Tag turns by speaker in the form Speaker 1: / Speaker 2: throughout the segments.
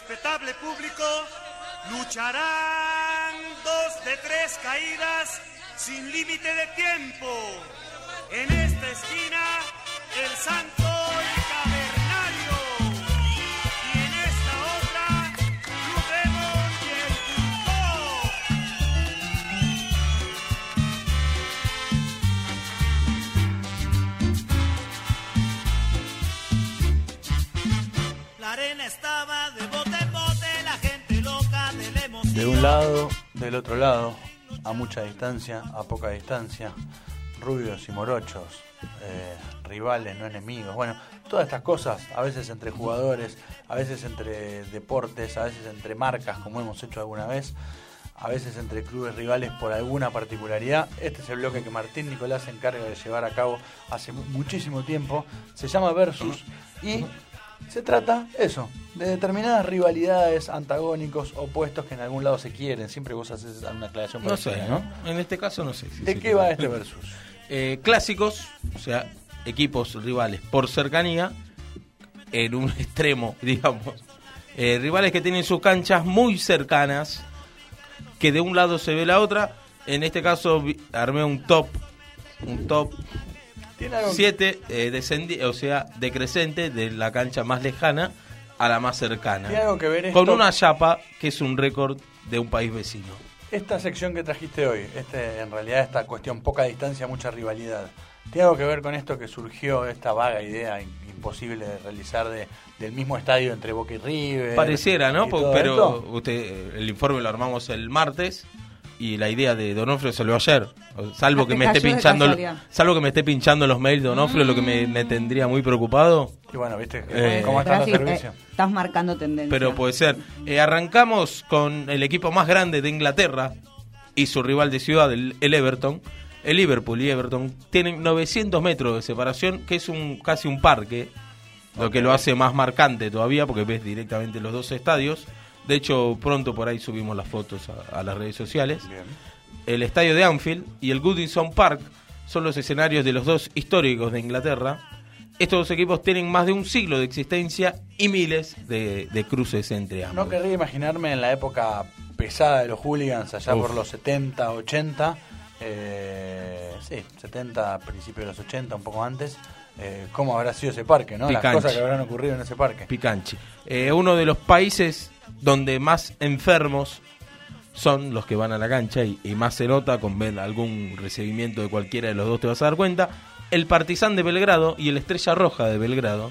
Speaker 1: respetable público, lucharán dos de tres caídas sin límite de tiempo. En esta esquina, el santo
Speaker 2: de
Speaker 3: un lado, del otro lado, a mucha distancia, a poca distancia, rubios y morochos, eh, rivales, no enemigos. Bueno, todas estas cosas, a veces entre jugadores, a veces entre deportes, a veces entre marcas, como hemos hecho alguna vez, a veces entre clubes rivales por alguna particularidad. Este es el bloque que Martín Nicolás se encarga de llevar a cabo hace mu- muchísimo tiempo. Se llama Versus y se trata, eso, de determinadas rivalidades, antagónicos, opuestos que en algún lado se quieren. Siempre vos haces una aclaración
Speaker 4: No sé, ¿no? En este caso no sé. si
Speaker 3: ¿De qué va este versus?
Speaker 4: Eh, clásicos, o sea, equipos rivales por cercanía, en un extremo, digamos. Eh, rivales que tienen sus canchas muy cercanas, que de un lado se ve la otra. En este caso armé un top, un top
Speaker 3: ¿Tiene algo
Speaker 4: 7, o sea, decrecente de la cancha más lejana a la más cercana.
Speaker 3: ¿Tiene algo que ver
Speaker 4: Con una chapa que es un récord de un país vecino.
Speaker 3: Esta sección que trajiste hoy, este, en realidad esta cuestión poca distancia, mucha rivalidad, ¿tiene algo que ver con esto que surgió, esta vaga idea imposible de realizar de, del mismo estadio entre Boca y River?
Speaker 4: Pareciera, ¿no? Pero
Speaker 3: esto?
Speaker 4: usted, el informe lo armamos el martes y la idea de Donofrio salió ayer. Salvo que me esté pinchando, salvo que me esté pinchando los mails de Donofrio, lo que me,
Speaker 5: Mm.
Speaker 4: me tendría muy preocupado.
Speaker 3: Y bueno, viste
Speaker 4: Eh,
Speaker 3: cómo están los
Speaker 5: Pero sí,
Speaker 3: servicios.
Speaker 5: eh, estás marcando tendencia.
Speaker 4: Pero puede ser. Eh, arrancamos con el equipo más grande de Inglaterra y su rival de ciudad, el, el Everton. El Liverpool y Everton tienen 900 metros de separación, que es un casi un parque, lo que lo hace más marcante todavía, porque ves directamente los dos estadios. De hecho, pronto por ahí subimos las fotos a, a las redes sociales.
Speaker 3: Bien.
Speaker 4: El estadio de Anfield y el Goodison Park son los escenarios de los dos históricos de Inglaterra. Estos dos equipos tienen más de un siglo de existencia y miles de, de cruces entre ambos.
Speaker 3: No querría imaginarme en la época pesada de los hooligans, allá
Speaker 4: Uf.
Speaker 3: por los 70, 80, eh, sí, 70, principios de los 80, un poco antes, eh, cómo habrá sido ese parque, ¿no? Las cosas que habrán ocurrido en ese parque.
Speaker 4: Picanchi. Eh, uno de los países donde más enfermos son los que van a la cancha y, y más se nota con ver algún recibimiento de cualquiera de los dos te vas a dar cuenta. El Partizan de Belgrado y el Estrella Roja de Belgrado.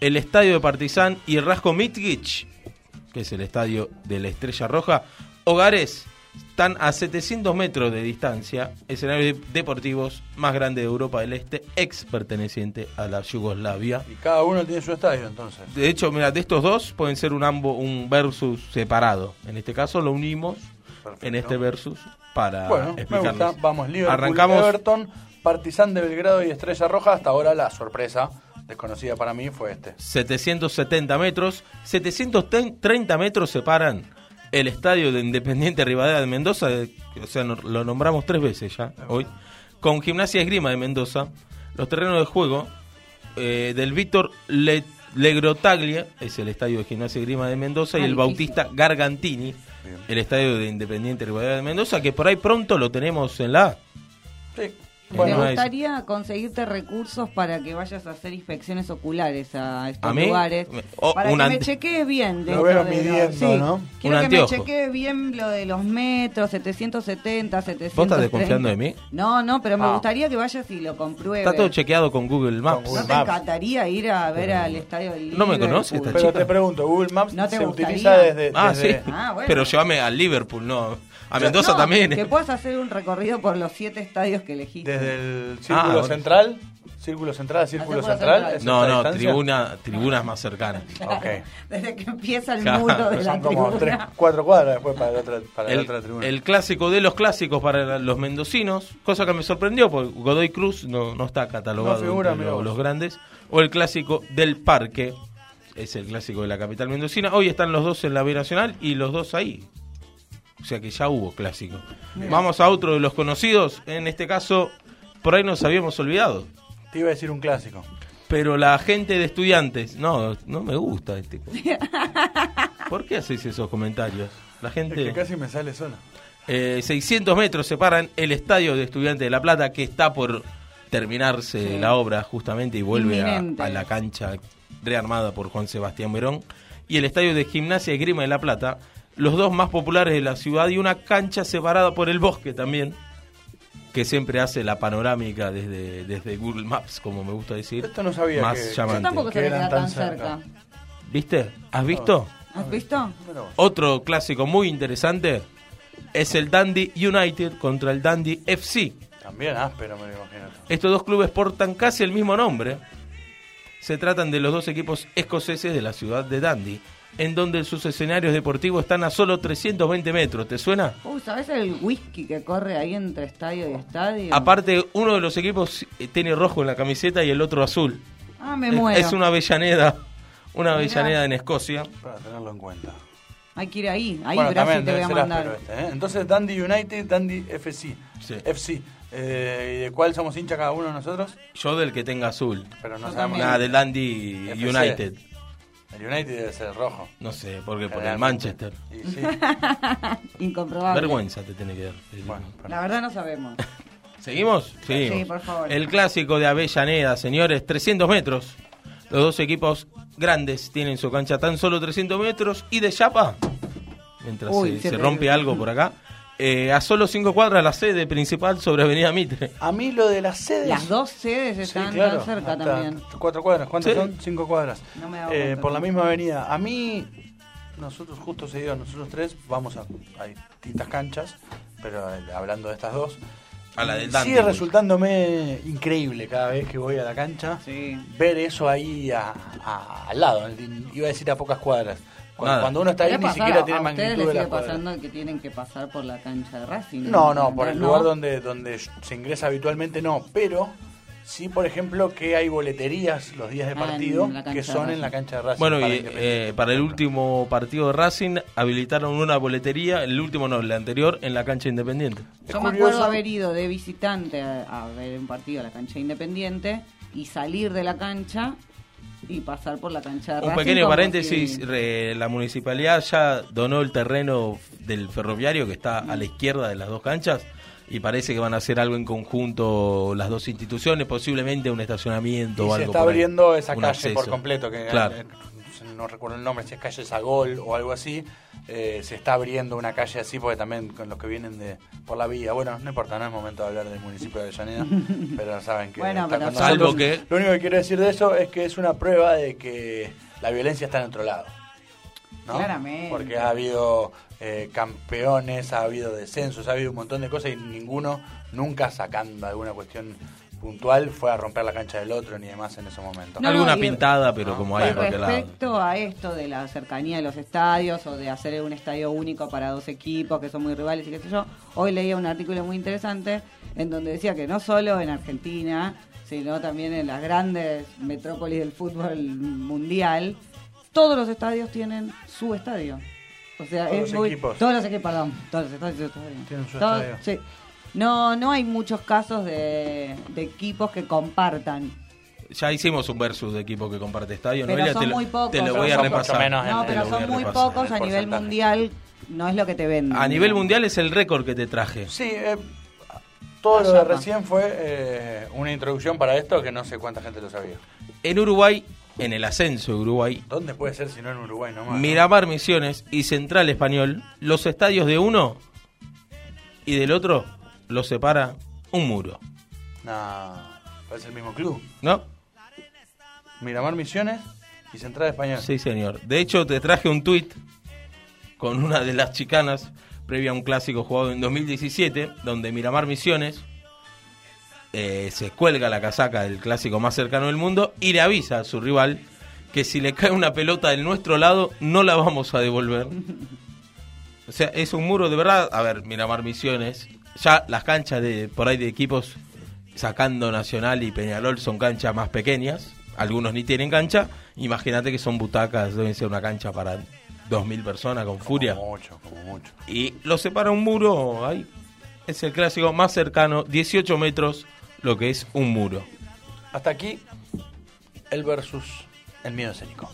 Speaker 4: El estadio de Partizan y el Rasco Mitgic, que es el estadio de la Estrella Roja. Hogares están a 700 metros de distancia, escenarios deportivos más grande de Europa del Este, ex perteneciente a la Yugoslavia.
Speaker 3: Y cada uno tiene su estadio, entonces.
Speaker 4: De hecho, mira, de estos dos pueden ser un ambo, un versus separado. En este caso lo unimos
Speaker 3: Perfecto.
Speaker 4: en este versus para
Speaker 3: Bueno, me
Speaker 4: explicarles.
Speaker 3: gusta. Vamos, Liverpool,
Speaker 4: Arrancamos
Speaker 3: Everton, Partizan de Belgrado y Estrella Roja. Hasta ahora la sorpresa desconocida para mí fue este.
Speaker 4: 770 metros, 730 metros separan el estadio de Independiente Rivadavia de Mendoza, de- o sea, lo nombramos tres veces ya hoy, con Gimnasia Esgrima de Mendoza, los terrenos de juego eh, del Víctor Le- Legrotaglia, es el estadio de Gimnasia Esgrima de Mendoza, y
Speaker 5: Ah,
Speaker 4: el
Speaker 5: difícil.
Speaker 4: Bautista Gargantini,
Speaker 3: Bien.
Speaker 4: el estadio de Independiente Rivadavia de Mendoza, que por ahí pronto lo tenemos en la A.
Speaker 3: Sí.
Speaker 5: Me
Speaker 4: Bueno, es-
Speaker 5: gustaría conseguirte recursos para que vayas a hacer inspecciones oculares a estos
Speaker 4: ¿A mí?
Speaker 5: lugares.
Speaker 4: O
Speaker 5: para que me chequees bien. De
Speaker 3: Lo veo
Speaker 5: de los- sí.
Speaker 3: ¿no?
Speaker 5: Quiero
Speaker 4: Un
Speaker 5: que me chequees bien lo de los metros, 770, 730.
Speaker 4: ¿Vos estás desconfiando de mí?
Speaker 5: No, no, pero me
Speaker 3: Ah.
Speaker 5: gustaría que vayas y lo compruebes.
Speaker 4: Está todo chequeado con Google Maps.
Speaker 3: Google
Speaker 5: ¿No te
Speaker 3: Maps.
Speaker 5: encantaría ir a ver al estadio del
Speaker 4: No me
Speaker 5: Liverpool?
Speaker 4: conoce esta
Speaker 3: Pero
Speaker 4: chica.
Speaker 3: te pregunto, Google Maps
Speaker 5: ¿No te
Speaker 3: se
Speaker 5: gustaría?
Speaker 3: utiliza desde...
Speaker 4: Ah,
Speaker 3: desde-
Speaker 4: sí.
Speaker 5: Ah, bueno.
Speaker 4: Pero llévame al Liverpool, no. A Mendoza
Speaker 5: no,
Speaker 4: también.
Speaker 5: Que puedas hacer un recorrido por los siete estadios que elegiste.
Speaker 3: Desde el
Speaker 4: Ah,
Speaker 3: círculo central, círculo central, círculo
Speaker 5: círculo
Speaker 3: central.
Speaker 5: central.
Speaker 3: ¿es
Speaker 4: No, no,
Speaker 3: distancia?
Speaker 4: tribuna, tribunas más cercanas.
Speaker 5: Desde que empieza el
Speaker 4: Claro.
Speaker 5: muro de
Speaker 3: Son
Speaker 5: la
Speaker 3: como
Speaker 5: tribuna.
Speaker 3: tres, cuatro cuadras después para la otra, para la
Speaker 4: El,
Speaker 3: otra tribuna.
Speaker 4: el clásico de los clásicos para los mendocinos, cosa que me sorprendió, porque Godoy Cruz no, no está catalogado
Speaker 3: No figura,
Speaker 4: entre
Speaker 3: mirá
Speaker 4: lo-
Speaker 3: vos.
Speaker 4: los grandes. O el clásico del Parque, es el clásico de la capital mendocina. Hoy están los dos en la B Nacional y los dos ahí. O sea que ya hubo clásico. Vamos a otro de los conocidos. En este caso, por ahí nos habíamos olvidado.
Speaker 3: Te iba a decir un clásico.
Speaker 4: Pero la gente de estudiantes, no, no me gusta este. ¿Por qué haces esos comentarios? La
Speaker 3: Es que
Speaker 4: gente...
Speaker 3: casi me sale solo.
Speaker 4: Eh, 600 metros separan el estadio de Estudiantes de La Plata, que está por terminarse
Speaker 5: Sí.
Speaker 4: la obra justamente y vuelve a la cancha rearmada por Juan Sebastián Verón, y el estadio de Gimnasia y Grima de La Plata, los dos más populares de la ciudad, y una cancha separada por el bosque también, que siempre hace la panorámica desde, desde Google Maps, como me gusta decir.
Speaker 3: Esto no sabía
Speaker 4: más
Speaker 3: que-
Speaker 5: Yo tampoco
Speaker 3: que tan
Speaker 5: tan
Speaker 3: cerca.
Speaker 5: cerca.
Speaker 4: ¿Viste? ¿Has visto?
Speaker 5: ¿Has visto?
Speaker 3: Mira vos.
Speaker 4: Otro clásico muy interesante es el Dundee United contra el Dundee FC.
Speaker 3: También áspero, me lo imagino.
Speaker 4: Estos dos clubes portan casi el mismo nombre. Se tratan de los dos equipos escoceses de la ciudad de Dundee, en donde sus escenarios deportivos están a solo 320 metros. ¿Te suena?
Speaker 5: Uh, ¿sabes el whisky que corre ahí entre estadio y estadio?
Speaker 4: Aparte, uno de los equipos eh, tiene rojo en la camiseta y el otro azul.
Speaker 5: Ah, me
Speaker 4: Es-
Speaker 5: muero.
Speaker 4: Es una avellaneda, una
Speaker 5: Mirá.
Speaker 4: avellaneda en Escocia.
Speaker 3: Para tenerlo en cuenta.
Speaker 5: Hay que ir ahí. Ahí,
Speaker 3: bueno,
Speaker 5: Brasil,
Speaker 3: también
Speaker 5: te voy a mandar.
Speaker 3: este, ¿eh? Entonces, Dundee United, Dundee FC.
Speaker 4: Sí.
Speaker 3: FC. Eh, ¿y ¿De cuál somos hincha cada uno de nosotros?
Speaker 4: Yo del que tenga azul.
Speaker 3: Pero no
Speaker 5: Yo
Speaker 3: sabemos.
Speaker 4: Nada, del Dundee
Speaker 3: FC.
Speaker 4: United.
Speaker 3: El United debe ser rojo.
Speaker 4: No sé, porque por el. Manchester.
Speaker 3: Y sí.
Speaker 5: Incomprobable.
Speaker 4: Vergüenza te tiene que dar.
Speaker 3: bueno,
Speaker 5: La verdad no sabemos.
Speaker 4: ¿Seguimos? Seguimos.
Speaker 5: Sí, por favor.
Speaker 4: El clásico de Avellaneda, señores, 300 metros. Los dos equipos grandes tienen su cancha tan solo 300 metros. Y de Chapa, mientras
Speaker 5: Uy,
Speaker 4: se,
Speaker 5: se
Speaker 4: se
Speaker 5: te-
Speaker 4: rompe algo por acá, eh, a solo 5 cuadras la sede principal sobre Avenida Mitre.
Speaker 3: A mí lo de las sedes.
Speaker 5: Las dos sedes
Speaker 3: Sí,
Speaker 5: están
Speaker 3: claro,
Speaker 5: tan cerca también.
Speaker 3: Cuatro cuadras, ¿cuántas
Speaker 4: Sí.
Speaker 3: son? Cinco cuadras.
Speaker 5: No me
Speaker 3: Eh, por la misma avenida. A mí, nosotros justo seguido, nosotros tres vamos a, a distintas canchas, pero eh, hablando de estas dos,
Speaker 4: A la del
Speaker 3: sigue resultándome increíble cada vez que voy a la cancha
Speaker 5: Sí.
Speaker 3: ver eso ahí a- a- al lado, iba a decir a pocas cuadras. Cuando,
Speaker 4: Nada.
Speaker 3: cuando uno está ahí
Speaker 5: ¿Qué
Speaker 3: ni siquiera tiene
Speaker 5: ¿A ustedes
Speaker 3: magnitud
Speaker 5: les
Speaker 3: de las
Speaker 5: sigue
Speaker 3: cuadras.
Speaker 5: pasando que tienen que pasar por la cancha de Racing?
Speaker 3: No, no, por el
Speaker 5: ¿No?
Speaker 3: lugar donde, donde se ingresa habitualmente no, pero sí, por ejemplo, que hay boleterías los días de
Speaker 5: Ah,
Speaker 3: partido que son en la cancha de Racing.
Speaker 4: Bueno,
Speaker 3: para
Speaker 4: y eh, para el último partido de Racing habilitaron una boletería, el último no, el anterior, en la cancha Independiente.
Speaker 3: Es
Speaker 5: Yo me acuerdo haber ido de visitante a, a ver un partido a la cancha independiente y salir de la cancha y pasar por la cancha de
Speaker 4: Un
Speaker 5: Racing
Speaker 4: pequeño
Speaker 5: como
Speaker 4: paréntesis,
Speaker 5: si-
Speaker 4: re- la municipalidad ya donó el terreno del ferroviario que está a la izquierda de las dos canchas y parece que van a hacer algo en conjunto las dos instituciones, posiblemente un estacionamiento
Speaker 3: Y
Speaker 4: o
Speaker 3: se
Speaker 4: algo
Speaker 3: está
Speaker 4: por ahí,
Speaker 3: abriendo esa calle
Speaker 4: acceso.
Speaker 3: por completo, que
Speaker 4: Claro.
Speaker 3: eh, no recuerdo el nombre, si es calle Sagol o algo así. eh, se está abriendo una calle así porque también con los que vienen de por la vía. Bueno, no importa, no es momento de hablar del municipio de Avellaneda, pero saben que.
Speaker 5: Bueno,
Speaker 3: está
Speaker 5: pero
Speaker 3: con
Speaker 4: Salvo
Speaker 3: nosotros.
Speaker 4: que-
Speaker 3: Lo único que quiero decir de eso es que es una prueba de que la violencia está en otro lado. ¿No?
Speaker 5: Claramente.
Speaker 3: Porque ha habido eh, campeones, ha habido descensos, ha habido un montón de cosas y ninguno, nunca sacando alguna cuestión puntual, fue a romper la cancha del otro ni demás en esos momentos.
Speaker 5: No,
Speaker 4: Alguna
Speaker 5: y-
Speaker 4: pintada, pero como hay en cualquier lado.
Speaker 5: respecto a esto de la cercanía de los estadios o de hacer un estadio único para dos equipos que son muy rivales y qué sé yo, hoy leía un artículo muy interesante en donde decía que no solo en Argentina, sino también en las grandes metrópolis del fútbol mundial, todos los estadios tienen su estadio. O sea,
Speaker 3: Todos
Speaker 5: es
Speaker 3: los
Speaker 5: muy-
Speaker 3: equipos.
Speaker 5: Todos los equipos, perdón. Todos los estadios, su estadio.
Speaker 3: Tienen su
Speaker 5: Todos-
Speaker 3: estadio.
Speaker 5: sí. No, no hay muchos casos de, de equipos que compartan.
Speaker 4: Ya hicimos un versus de equipo que comparte estadio,
Speaker 5: Pero
Speaker 4: Noelia,
Speaker 5: son
Speaker 4: te, lo-
Speaker 5: muy pocos.
Speaker 4: te lo voy a repasar.
Speaker 3: menos en-
Speaker 5: No, pero son muy
Speaker 4: repasar.
Speaker 5: pocos a
Speaker 3: el
Speaker 5: nivel mundial. No es lo que te venden.
Speaker 4: A nivel mundial es el récord que te traje.
Speaker 3: Sí, eh, todo
Speaker 5: La
Speaker 3: lo de recién fue eh, una introducción para esto que no sé cuánta gente lo sabía.
Speaker 4: En Uruguay, en el ascenso de Uruguay,
Speaker 3: ¿Dónde puede ser si no en Uruguay nomás? no?
Speaker 4: Miramar Misiones y Central Español, los estadios de uno y del otro los separa un muro,
Speaker 3: No, parece el mismo club.
Speaker 4: ¿no?
Speaker 3: Miramar Misiones y Central Español.
Speaker 4: Sí, señor. De hecho, te traje un tuit con una de las chicanas previa a un clásico jugado en 2017, donde Miramar Misiones eh, se cuelga la casaca del clásico más cercano del mundo y le avisa a su rival que si le cae una pelota del nuestro lado, no la vamos a devolver. O sea, es un muro de verdad. A ver, Miramar Misiones, ya las canchas de por ahí de equipos sacando Nacional y Peñarol son canchas más pequeñas. Algunos ni tienen cancha. Imagínate que son butacas, deben ser una cancha para 2.000 personas con furia.
Speaker 3: Como mucho, como mucho.
Speaker 4: Y lo separa un muro ahí. Es el clásico más cercano, 18 metros, lo que es un muro.
Speaker 3: Hasta aquí el versus el miedo escénico.